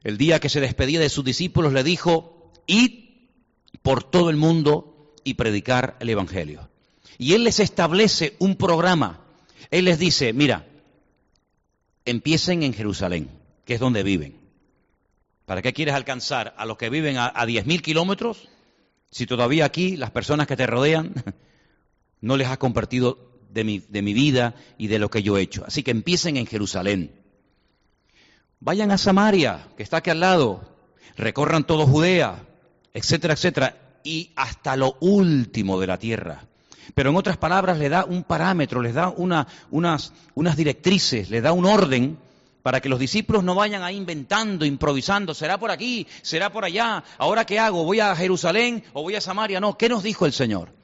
el día que se despedía de sus discípulos, le dijo, id por todo el mundo y predicar el Evangelio. Y Él les establece un programa. Él les dice, mira, empiecen en Jerusalén, que es donde viven. ¿Para qué quieres alcanzar a los que viven a, a 10.000 kilómetros si todavía aquí las personas que te rodean no les has compartido de mi, de mi vida y de lo que yo he hecho? Así que empiecen en Jerusalén. Vayan a Samaria, que está aquí al lado. Recorran todo Judea, etcétera, etcétera. Y hasta lo último de la tierra. Pero en otras palabras le da un parámetro, les da unas, unas directrices, le da un orden para que los discípulos no vayan ahí inventando, improvisando, será por aquí, será por allá, ahora qué hago, voy a Jerusalén o voy a Samaria. No, ¿qué nos dijo el Señor?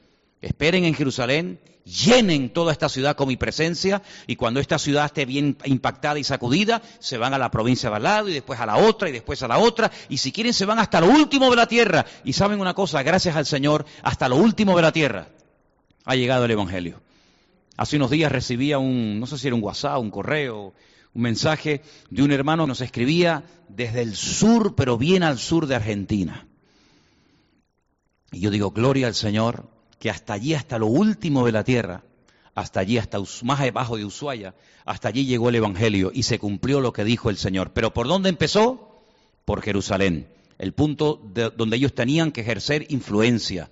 Esperen en Jerusalén, llenen toda esta ciudad con mi presencia y cuando esta ciudad esté bien impactada y sacudida, se van a la provincia de al y después a la otra y después a la otra y si quieren se van hasta lo último de la tierra. Y saben una cosa, gracias al Señor, hasta lo último de la tierra ha llegado el Evangelio. Hace unos días recibía un, no sé si era un WhatsApp, un correo, un mensaje de un hermano que nos escribía desde el sur, pero bien al sur de Argentina. Y yo digo, gloria al Señor, que hasta allí, hasta lo último de la tierra, hasta allí, hasta más abajo de Ushuaia, hasta allí llegó el Evangelio y se cumplió lo que dijo el Señor. Pero ¿por dónde empezó? Por Jerusalén, el punto donde ellos tenían que ejercer influencia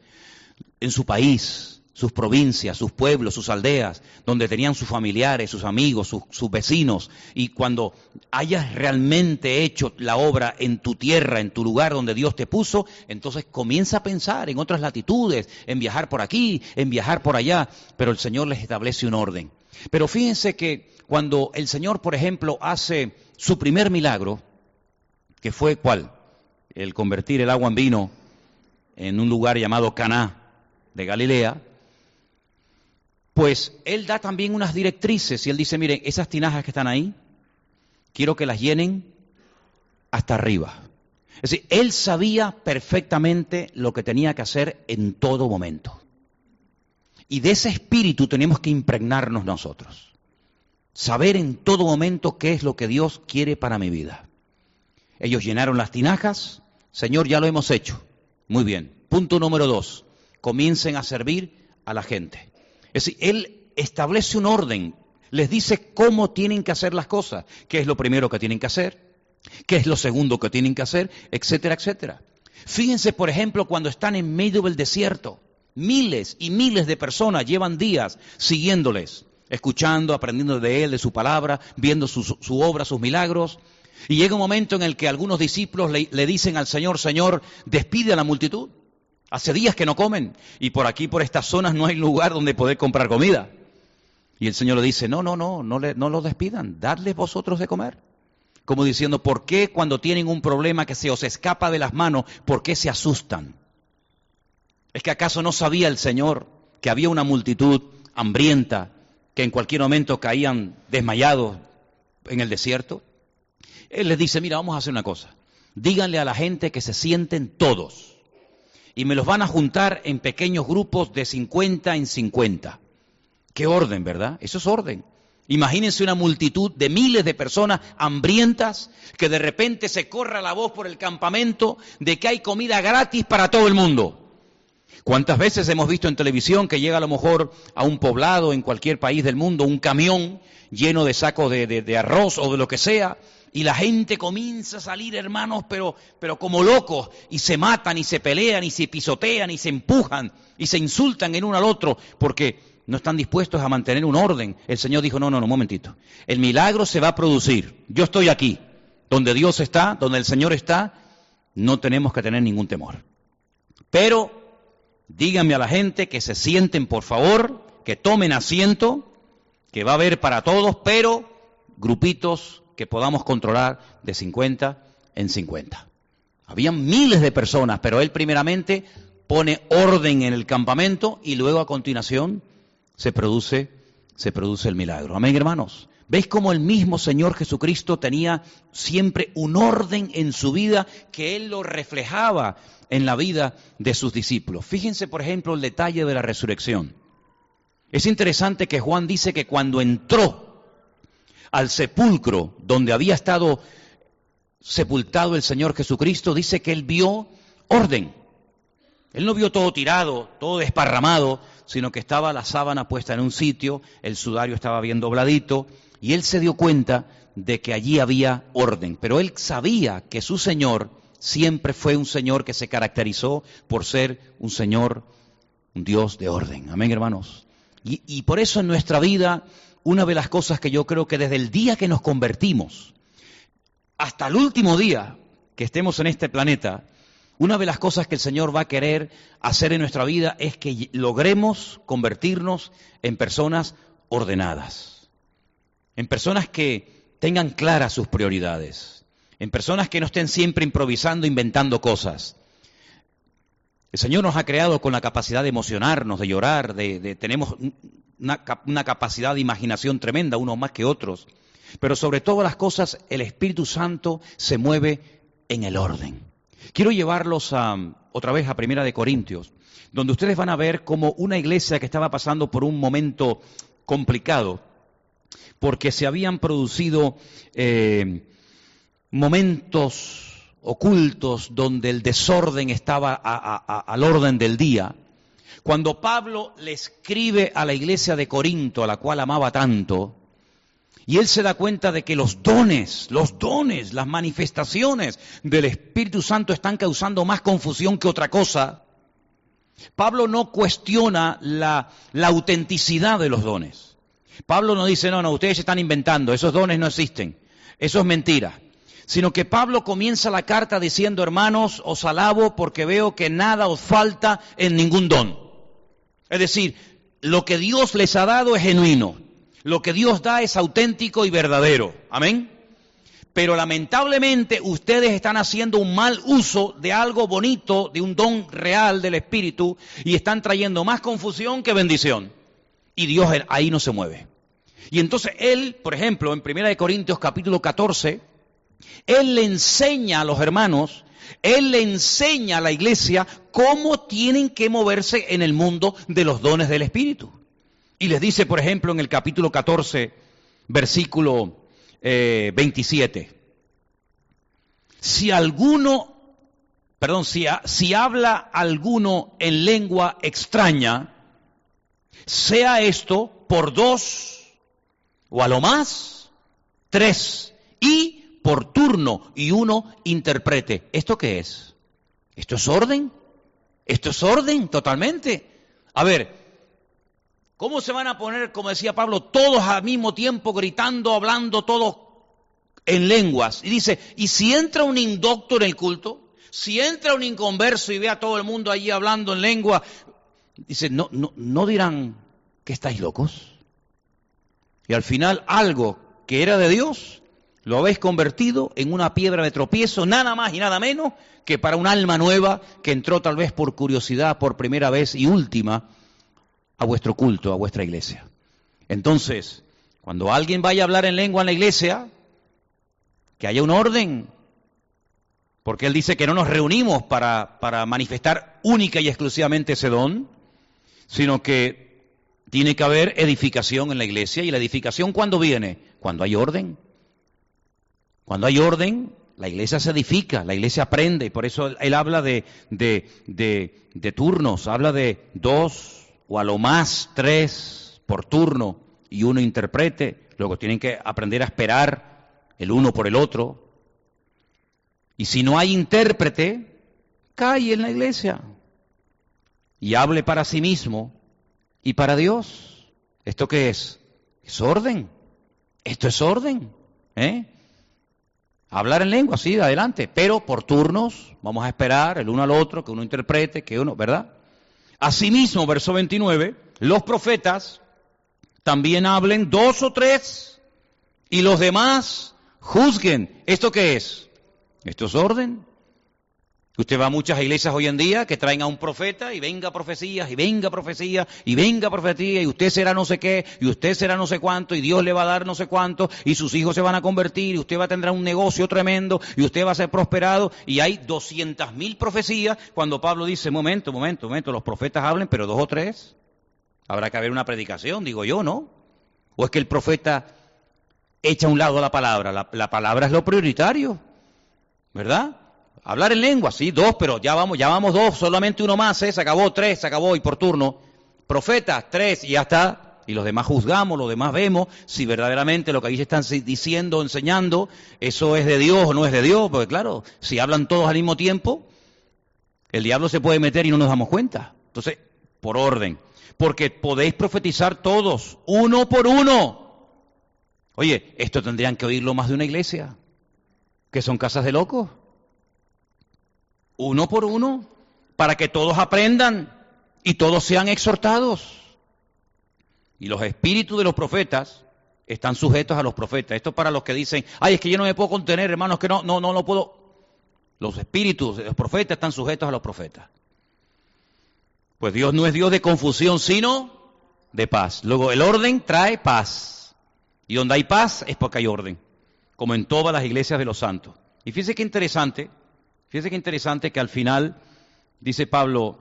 en su país, sus provincias, sus pueblos, sus aldeas, donde tenían sus familiares, sus amigos, sus, vecinos. Y cuando hayas realmente hecho la obra en tu tierra, en tu lugar donde Dios te puso, entonces comienza a pensar en otras latitudes, en viajar por aquí, en viajar por allá, pero el Señor les establece un orden. Pero fíjense que cuando el Señor, por ejemplo, hace su primer milagro, que fue cuál? El convertir el agua en vino en un lugar llamado Caná de Galilea, pues él da también unas directrices y él dice, miren, esas tinajas que están ahí, quiero que las llenen hasta arriba. Es decir, él sabía perfectamente lo que tenía que hacer en todo momento. Y de ese espíritu tenemos que impregnarnos nosotros. Saber en todo momento qué es lo que Dios quiere para mi vida. Ellos llenaron las tinajas, Señor, ya lo hemos hecho. Muy bien. Punto número dos, comiencen a servir a la gente. Es decir, Él establece un orden, les dice cómo tienen que hacer las cosas, qué es lo primero que tienen que hacer, qué es lo segundo que tienen que hacer, etcétera, etcétera. Fíjense, por ejemplo, cuando están en medio del desierto, miles y miles de personas llevan días siguiéndoles, escuchando, aprendiendo de Él, de su palabra, viendo su, obra, sus milagros. Y llega un momento en el que algunos discípulos le, le dicen al Señor, Señor, despide a la multitud. Hace días que no comen y por aquí, por estas zonas, no hay lugar donde poder comprar comida. Y el Señor le dice, no, no, no, no, le, no los despidan, dadles vosotros de comer. Como diciendo, ¿por qué cuando tienen un problema que se os escapa de las manos, por qué se asustan? ¿Es que acaso no sabía el Señor que había una multitud hambrienta que en cualquier momento caían desmayados en el desierto? Él les dice, mira, vamos a hacer una cosa. Díganle a la gente que se sienten todos y me los van a juntar en pequeños grupos de 50 en 50. Qué orden, ¿verdad? Eso es orden. Imagínense una multitud de miles de personas hambrientas que de repente se corra la voz por el campamento de que hay comida gratis para todo el mundo. ¿Cuántas veces hemos visto en televisión que llega a lo mejor a un poblado en cualquier país del mundo un camión lleno de sacos de, arroz o de lo que sea y la gente comienza a salir, hermanos, pero, pero como locos, y se matan, y se pelean, y se pisotean, y se empujan, y se insultan en uno al otro, porque no están dispuestos a mantener un orden. El Señor dijo, no, no, no, un momentito. El milagro se va a producir. Yo estoy aquí. Donde Dios está, donde el Señor está, no tenemos que tener ningún temor. Pero díganme a la gente que se sienten, por favor, que tomen asiento, que va a haber para todos, pero grupitos que podamos controlar de 50 en 50. Habían miles de personas, pero él primeramente pone orden en el campamento y luego a continuación se produce, se produce el milagro. Amén, hermanos. ¿Veis cómo el mismo Señor Jesucristo tenía siempre un orden en su vida que Él lo reflejaba en la vida de sus discípulos? Fíjense, por ejemplo, el detalle de la resurrección. Es interesante que Juan dice que cuando entró al sepulcro donde había estado sepultado el Señor Jesucristo, dice que Él vio orden. Él no vio todo tirado, todo desparramado, sino que estaba la sábana puesta en un sitio, el sudario estaba bien dobladito, y él se dio cuenta de que allí había orden. Pero él sabía que su Señor siempre fue un Señor que se caracterizó por ser un Señor, un Dios de orden. Amén, hermanos. Y, y por eso en nuestra vida, una de las cosas que yo creo que desde el día que nos convertimos hasta el último día que estemos en este planeta, una de las cosas que el Señor va a querer hacer en nuestra vida es que logremos convertirnos en personas ordenadas, en personas que tengan claras sus prioridades, en personas que no estén siempre improvisando, inventando cosas. El Señor nos ha creado con la capacidad de emocionarnos, de llorar, de, tenemos una, capacidad de imaginación tremenda, unos más que otros. Pero sobre todas las cosas, el Espíritu Santo se mueve en el orden. Quiero llevarlos a, otra vez a Primera de Corintios, donde ustedes van a ver como una iglesia que estaba pasando por un momento complicado, porque se habían producido eh, momentos ocultos donde el desorden estaba al orden del día. Cuando Pablo le escribe a la iglesia de Corinto, a la cual amaba tanto, y él se da cuenta de que los dones, los dones, las manifestaciones del Espíritu Santo están causando más confusión que otra cosa. Pablo no cuestiona la, autenticidad de los dones. Pablo no dice, no, no, ustedes se están inventando, esos dones no existen, eso es mentira. Sino que Pablo comienza la carta diciendo, hermanos, os alabo porque veo que nada os falta en ningún don. Es decir, lo que Dios les ha dado es genuino. Lo que Dios da es auténtico y verdadero. Amén. Pero lamentablemente ustedes están haciendo un mal uso de algo bonito, de un don real del Espíritu, y están trayendo más confusión que bendición. Y Dios ahí no se mueve. Y entonces Él, por ejemplo, en 1 Corintios capítulo 14, Él le enseña a los hermanos, Él le enseña a la iglesia cómo tienen que moverse en el mundo de los dones del Espíritu. Y les dice, por ejemplo, en el capítulo 14, versículo 27, eh, si alguno, perdón, si, si habla alguno en lengua extraña, sea esto por dos o a lo más tres y por turno y uno interprete. ¿Esto qué es? ¿Esto es orden? ¿Esto es orden totalmente? A ver, ¿Cómo se van a poner, como decía Pablo, todos al mismo tiempo gritando, hablando todos en lenguas? Y dice, ¿y si entra un indocto en el culto? Si entra un inconverso y ve a todo el mundo allí hablando en lengua, dice, no, no, no dirán que estáis locos. Y al final algo que era de Dios, lo habéis convertido en una piedra de tropiezo, nada más y nada menos que para un alma nueva que entró tal vez por curiosidad por primera vez y última a vuestro culto, a vuestra iglesia. Entonces, cuando alguien vaya a hablar en lengua en la iglesia, que haya un orden, porque Él dice que no nos reunimos para, manifestar única y exclusivamente ese don, sino que tiene que haber edificación en la iglesia. ¿Y la edificación cuándo viene? Cuando hay orden. Cuando hay orden, La iglesia se edifica, la iglesia aprende, y por eso él habla de, de, turnos, habla de dos o a lo más tres por turno y uno interprete. Luego tienen que aprender a esperar el uno por el otro. Y si no hay intérprete, cae en la iglesia y hable para sí mismo y para Dios. ¿Esto qué es? Es orden. Esto es orden. ¿eh? Hablar en lengua, sí, adelante, pero por turnos, vamos a esperar el uno al otro, que uno interprete, que uno, ¿verdad? Asimismo, verso 29, los profetas también hablen dos o tres y los demás juzguen. ¿Esto qué es? Esto es orden. Usted va a muchas iglesias hoy en día que traen a un profeta y venga profecías y venga profecía y venga profecía y usted será no sé qué y usted será no sé cuánto y Dios le va a dar no sé cuánto y sus hijos se van a convertir y usted va a tener un negocio tremendo y usted va a ser prosperado y hay doscientas mil profecías cuando Pablo dice, momento, momento, momento, los profetas hablen pero dos o tres. Habrá que haber una predicación, digo yo, ¿no? ¿O es que el profeta echa a un lado la palabra? La, la palabra es lo prioritario, ¿verdad? Hablar en lengua, sí, dos, pero ya vamos, ya vamos dos, solamente uno más, ¿eh? se acabó tres, se acabó y por turno. Profetas, tres y ya está. Y los demás juzgamos, los demás vemos si verdaderamente lo que ahí se están diciendo, enseñando, eso es de Dios o no es de Dios, porque claro, si hablan todos al mismo tiempo, el diablo se puede meter y no nos damos cuenta. Entonces, por orden, porque podéis profetizar todos, uno por uno. Oye, esto tendrían que oírlo más de una iglesia, que son casas de locos uno por uno, para que todos aprendan y todos sean exhortados. Y los espíritus de los profetas están sujetos a los profetas. Esto para los que dicen, ay, es que yo no me puedo contener, hermanos, que no, no, no lo puedo. Los espíritus de los profetas están sujetos a los profetas. Pues Dios no es Dios de confusión, sino de paz. Luego, el orden trae paz. Y donde hay paz es porque hay orden, como en todas las iglesias de los santos. Y fíjense qué interesante, Fíjese qué interesante que al final dice Pablo,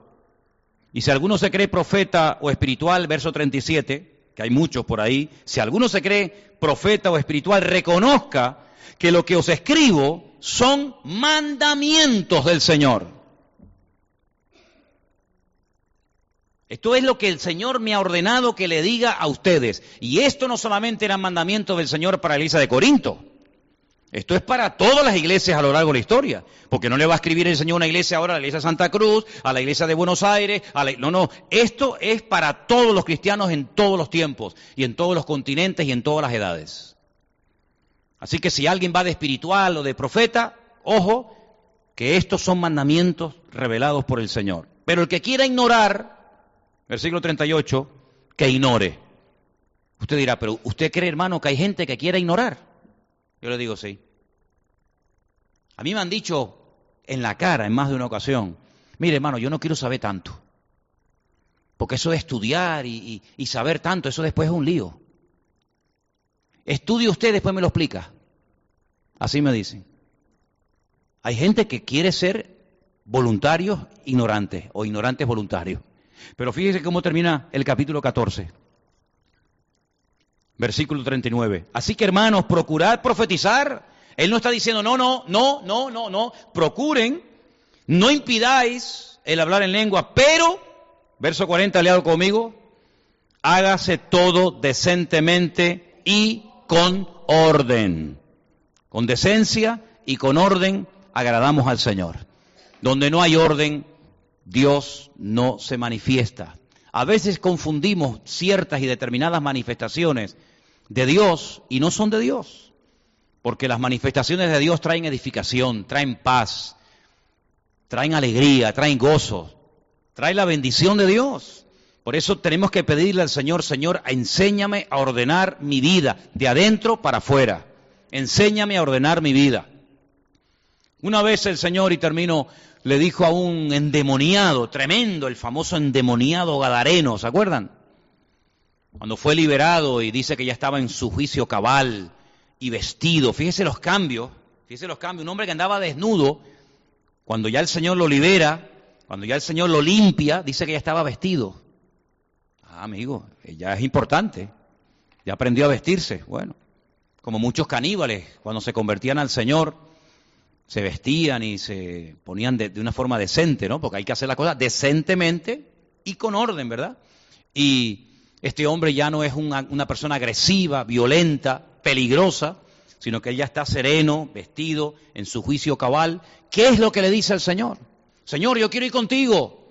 y si alguno se cree profeta o espiritual, verso 37, que hay muchos por ahí, si alguno se cree profeta o espiritual, reconozca que lo que os escribo son mandamientos del Señor. Esto es lo que el Señor me ha ordenado que le diga a ustedes. Y esto no solamente eran mandamientos del Señor para iglesia de Corinto. Esto es para todas las iglesias a lo largo de la historia, porque no le va a escribir el Señor una iglesia ahora, a la iglesia de Santa Cruz, a la iglesia de Buenos Aires, a la... no, no, esto es para todos los cristianos en todos los tiempos y en todos los continentes y en todas las edades. Así que si alguien va de espiritual o de profeta, ojo, que estos son mandamientos revelados por el Señor. Pero el que quiera ignorar, versículo 38, que ignore. Usted dirá, pero ¿usted cree, hermano, que hay gente que quiera ignorar? Yo le digo sí. A mí me han dicho en la cara en más de una ocasión, mire hermano, yo no quiero saber tanto. Porque eso de estudiar y, saber tanto, eso después es un lío. Estudie usted, después me lo explica. Así me dicen. Hay gente que quiere ser voluntarios ignorantes o ignorantes voluntarios. Pero fíjese cómo termina el capítulo 14. Versículo 39. Así que hermanos, procurad profetizar. Él no está diciendo, no, no, no, no, no, no. Procuren, no impidáis el hablar en lengua, pero, verso 40, leado conmigo, hágase todo decentemente y con orden. Con decencia y con orden agradamos al Señor. Donde no hay orden, Dios no se manifiesta. A veces confundimos ciertas y determinadas manifestaciones de Dios y no son de Dios. Porque las manifestaciones de Dios traen edificación, traen paz, traen alegría, traen gozo, traen la bendición de Dios. Por eso tenemos que pedirle al Señor, Señor, enséñame a ordenar mi vida, de adentro para afuera. Enséñame a ordenar mi vida. Una vez el Señor, y termino, le dijo a un endemoniado, tremendo, el famoso endemoniado Gadareno, ¿se acuerdan? Cuando fue liberado y dice que ya estaba en su juicio cabal y vestido, fíjese los cambios, fíjese los cambios, un hombre que andaba desnudo, cuando ya el Señor lo libera, cuando ya el Señor lo limpia, dice que ya estaba vestido. Ah, amigo, ya es importante, ya aprendió a vestirse. Bueno, como muchos caníbales, cuando se convertían al Señor, se vestían y se ponían de, una forma decente, ¿no? Porque hay que hacer la cosa decentemente y con orden, ¿verdad? Y este hombre ya no es una, persona agresiva, violenta, peligrosa, sino que él ya está sereno, vestido, en su juicio cabal. ¿Qué es lo que le dice al Señor? Señor, yo quiero ir contigo.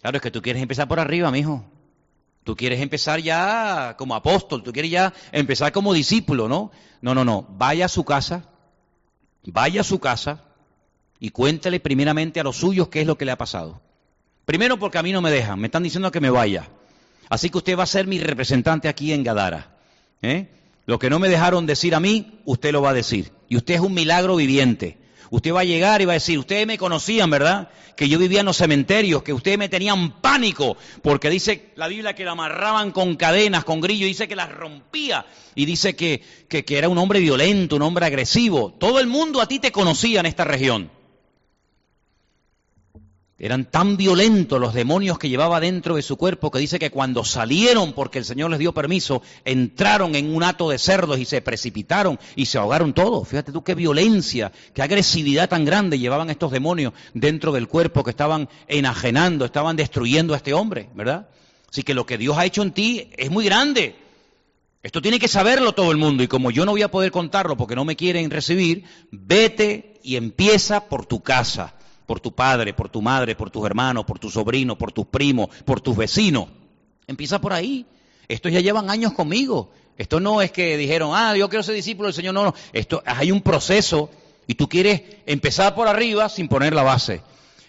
Claro, es que tú quieres empezar por arriba, mijo. Tú quieres empezar ya como apóstol, tú quieres ya empezar como discípulo, ¿no? No, no, no. Vaya a su casa, vaya a su casa y cuéntale primeramente a los suyos qué es lo que le ha pasado. Primero porque a mí no me dejan, me están diciendo que me vaya. Así que usted va a ser mi representante aquí en Gadara. ¿eh? Lo que no me dejaron decir a mí, usted lo va a decir. Y usted es un milagro viviente. Usted va a llegar y va a decir, ustedes me conocían, ¿verdad? Que yo vivía en los cementerios, que ustedes me tenían pánico, porque dice la Biblia que la amarraban con cadenas, con grillos, dice que las rompía, y dice que, que, que era un hombre violento, un hombre agresivo. Todo el mundo a ti te conocía en esta región. Eran tan violentos los demonios que llevaba dentro de su cuerpo que dice que cuando salieron, porque el Señor les dio permiso, entraron en un hato de cerdos y se precipitaron y se ahogaron todos. Fíjate tú qué violencia, qué agresividad tan grande llevaban estos demonios dentro del cuerpo que estaban enajenando, estaban destruyendo a este hombre, ¿verdad? Así que lo que Dios ha hecho en ti es muy grande. Esto tiene que saberlo todo el mundo y como yo no voy a poder contarlo porque no me quieren recibir, vete y empieza por tu casa por tu padre, por tu madre, por tus hermanos, por tus sobrinos, por tus primos, por tus vecinos. Empieza por ahí. Estos ya llevan años conmigo. Esto no es que dijeron, ah, yo quiero ser discípulo del Señor. No, no. Esto, hay un proceso y tú quieres empezar por arriba sin poner la base.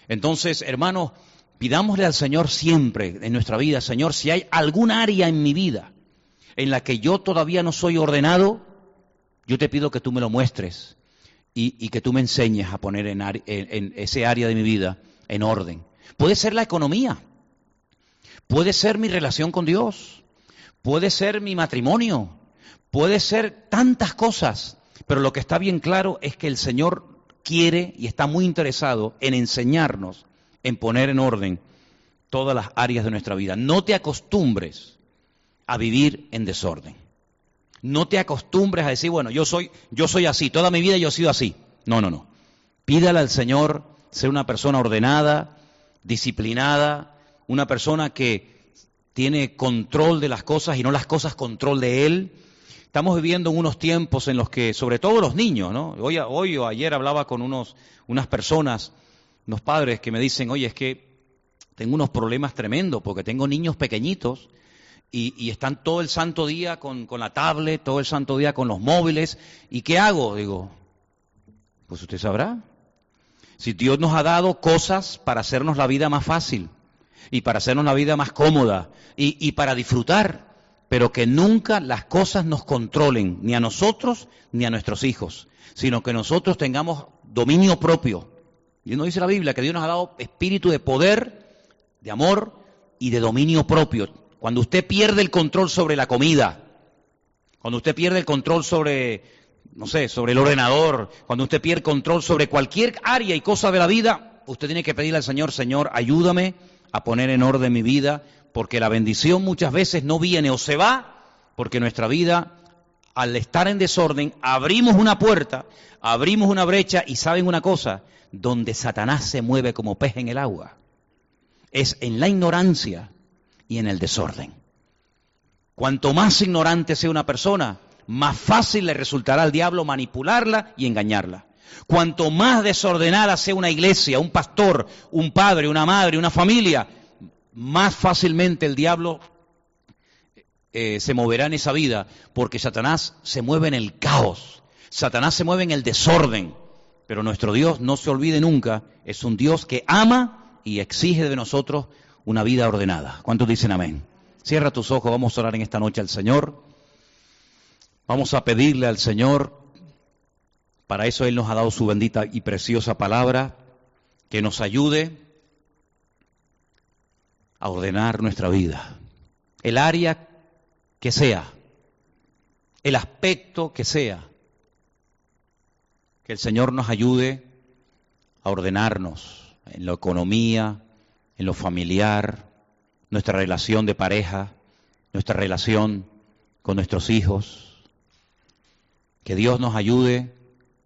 Entonces, hermanos, pidámosle al Señor siempre en nuestra vida, Señor, si hay algún área en mi vida en la que yo todavía no soy ordenado, yo te pido que tú me lo muestres y, que tú me enseñes a poner en, en ese área de mi vida en orden. Puede ser la economía, puede ser mi relación con Dios, puede ser mi matrimonio, puede ser tantas cosas, pero lo que está bien claro es que el Señor quiere y está muy interesado en enseñarnos, en poner en orden todas las áreas de nuestra vida. No te acostumbres a vivir en desorden. No te acostumbres a decir, bueno, yo soy, yo soy así, toda mi vida yo he sido así. No, no, no. Pídale al Señor ser una persona ordenada, disciplinada, una persona que tiene control de las cosas y no las cosas control de Él. Estamos viviendo en unos tiempos en los que, sobre todo los niños, ¿no? Hoy, hoy o ayer hablaba con unos, unas personas, unos padres que me dicen, oye, es que tengo unos problemas tremendos porque tengo niños pequeñitos y, están todo el santo día con, la tablet, todo el santo día con los móviles. ¿Y qué hago? Digo, pues usted sabrá. Si Dios nos ha dado cosas para hacernos la vida más fácil y para hacernos la vida más cómoda y, y para disfrutar, pero que nunca las cosas nos controlen, ni a nosotros ni a nuestros hijos, sino que nosotros tengamos dominio propio. Y no dice la Biblia que Dios nos ha dado espíritu de poder, de amor y de dominio propio. Cuando usted pierde el control sobre la comida, cuando usted pierde el control sobre, no sé, sobre el ordenador, cuando usted pierde control sobre cualquier área y cosa de la vida, usted tiene que pedirle al Señor, Señor, ayúdame a poner en orden mi vida, porque la bendición muchas veces no viene o se va, porque nuestra vida, al estar en desorden, abrimos una puerta, abrimos una brecha y saben una cosa, donde Satanás se mueve como pez en el agua. Es en la ignorancia y en el desorden. Cuanto más ignorante sea una persona, más fácil le resultará al diablo manipularla y engañarla. Cuanto más desordenada sea una iglesia, un pastor, un padre, una madre, una familia, más fácilmente el diablo eh, se moverá en esa vida, porque Satanás se mueve en el caos, Satanás se mueve en el desorden, pero nuestro Dios, no se olvide nunca, es un Dios que ama y exige de nosotros una vida ordenada. ¿Cuántos dicen amén? Cierra tus ojos, vamos a orar en esta noche al Señor. Vamos a pedirle al Señor, para eso Él nos ha dado su bendita y preciosa palabra, que nos ayude a ordenar nuestra vida. El área que sea, el aspecto que sea, que el Señor nos ayude a ordenarnos en la economía, en lo familiar, nuestra relación de pareja, nuestra relación con nuestros hijos. Que Dios nos ayude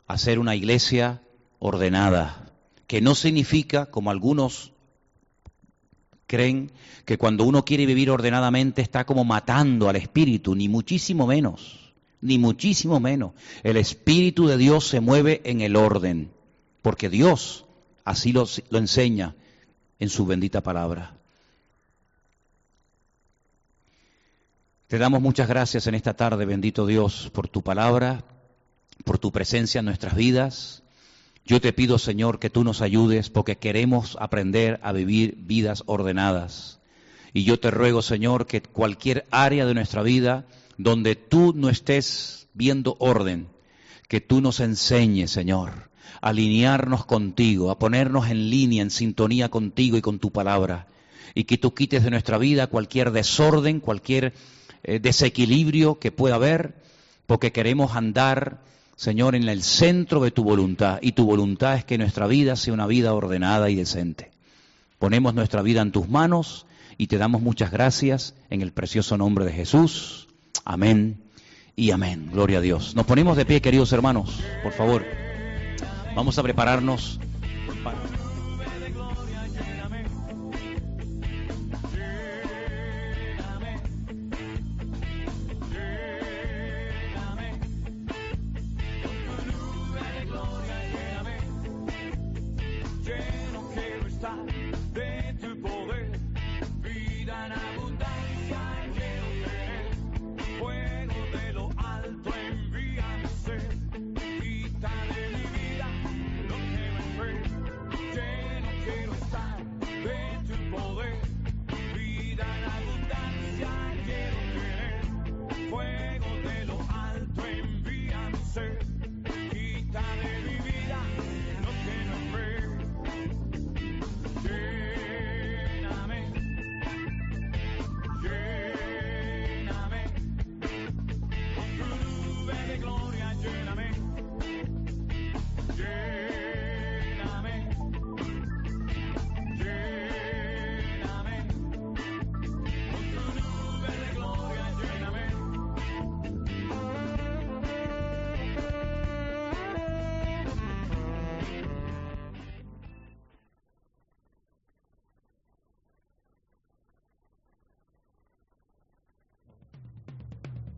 a ser una iglesia ordenada, que no significa, como algunos creen, que cuando uno quiere vivir ordenadamente está como matando al espíritu, ni muchísimo menos, ni muchísimo menos. El espíritu de Dios se mueve en el orden, porque Dios así lo, enseña en su bendita palabra. Te damos muchas gracias en esta tarde, bendito Dios, por tu palabra, por tu presencia en nuestras vidas. Yo te pido, Señor, que tú nos ayudes porque queremos aprender a vivir vidas ordenadas. Y yo te ruego, Señor, que cualquier área de nuestra vida donde tú no estés viendo orden, que tú nos enseñes, Señor, alinearnos contigo, a ponernos en línea, en sintonía contigo y con tu palabra. Y que tú quites de nuestra vida cualquier desorden, cualquier eh, desequilibrio que pueda haber, porque queremos andar Señor, en el centro de tu voluntad. Y tu voluntad es que nuestra vida sea una vida ordenada y decente. Ponemos nuestra vida en tus manos y te damos muchas gracias en el precioso nombre de Jesús. Amén y amén. Gloria a Dios. Nos ponemos de pie, queridos hermanos, por favor. Vamos a prepararnos. para...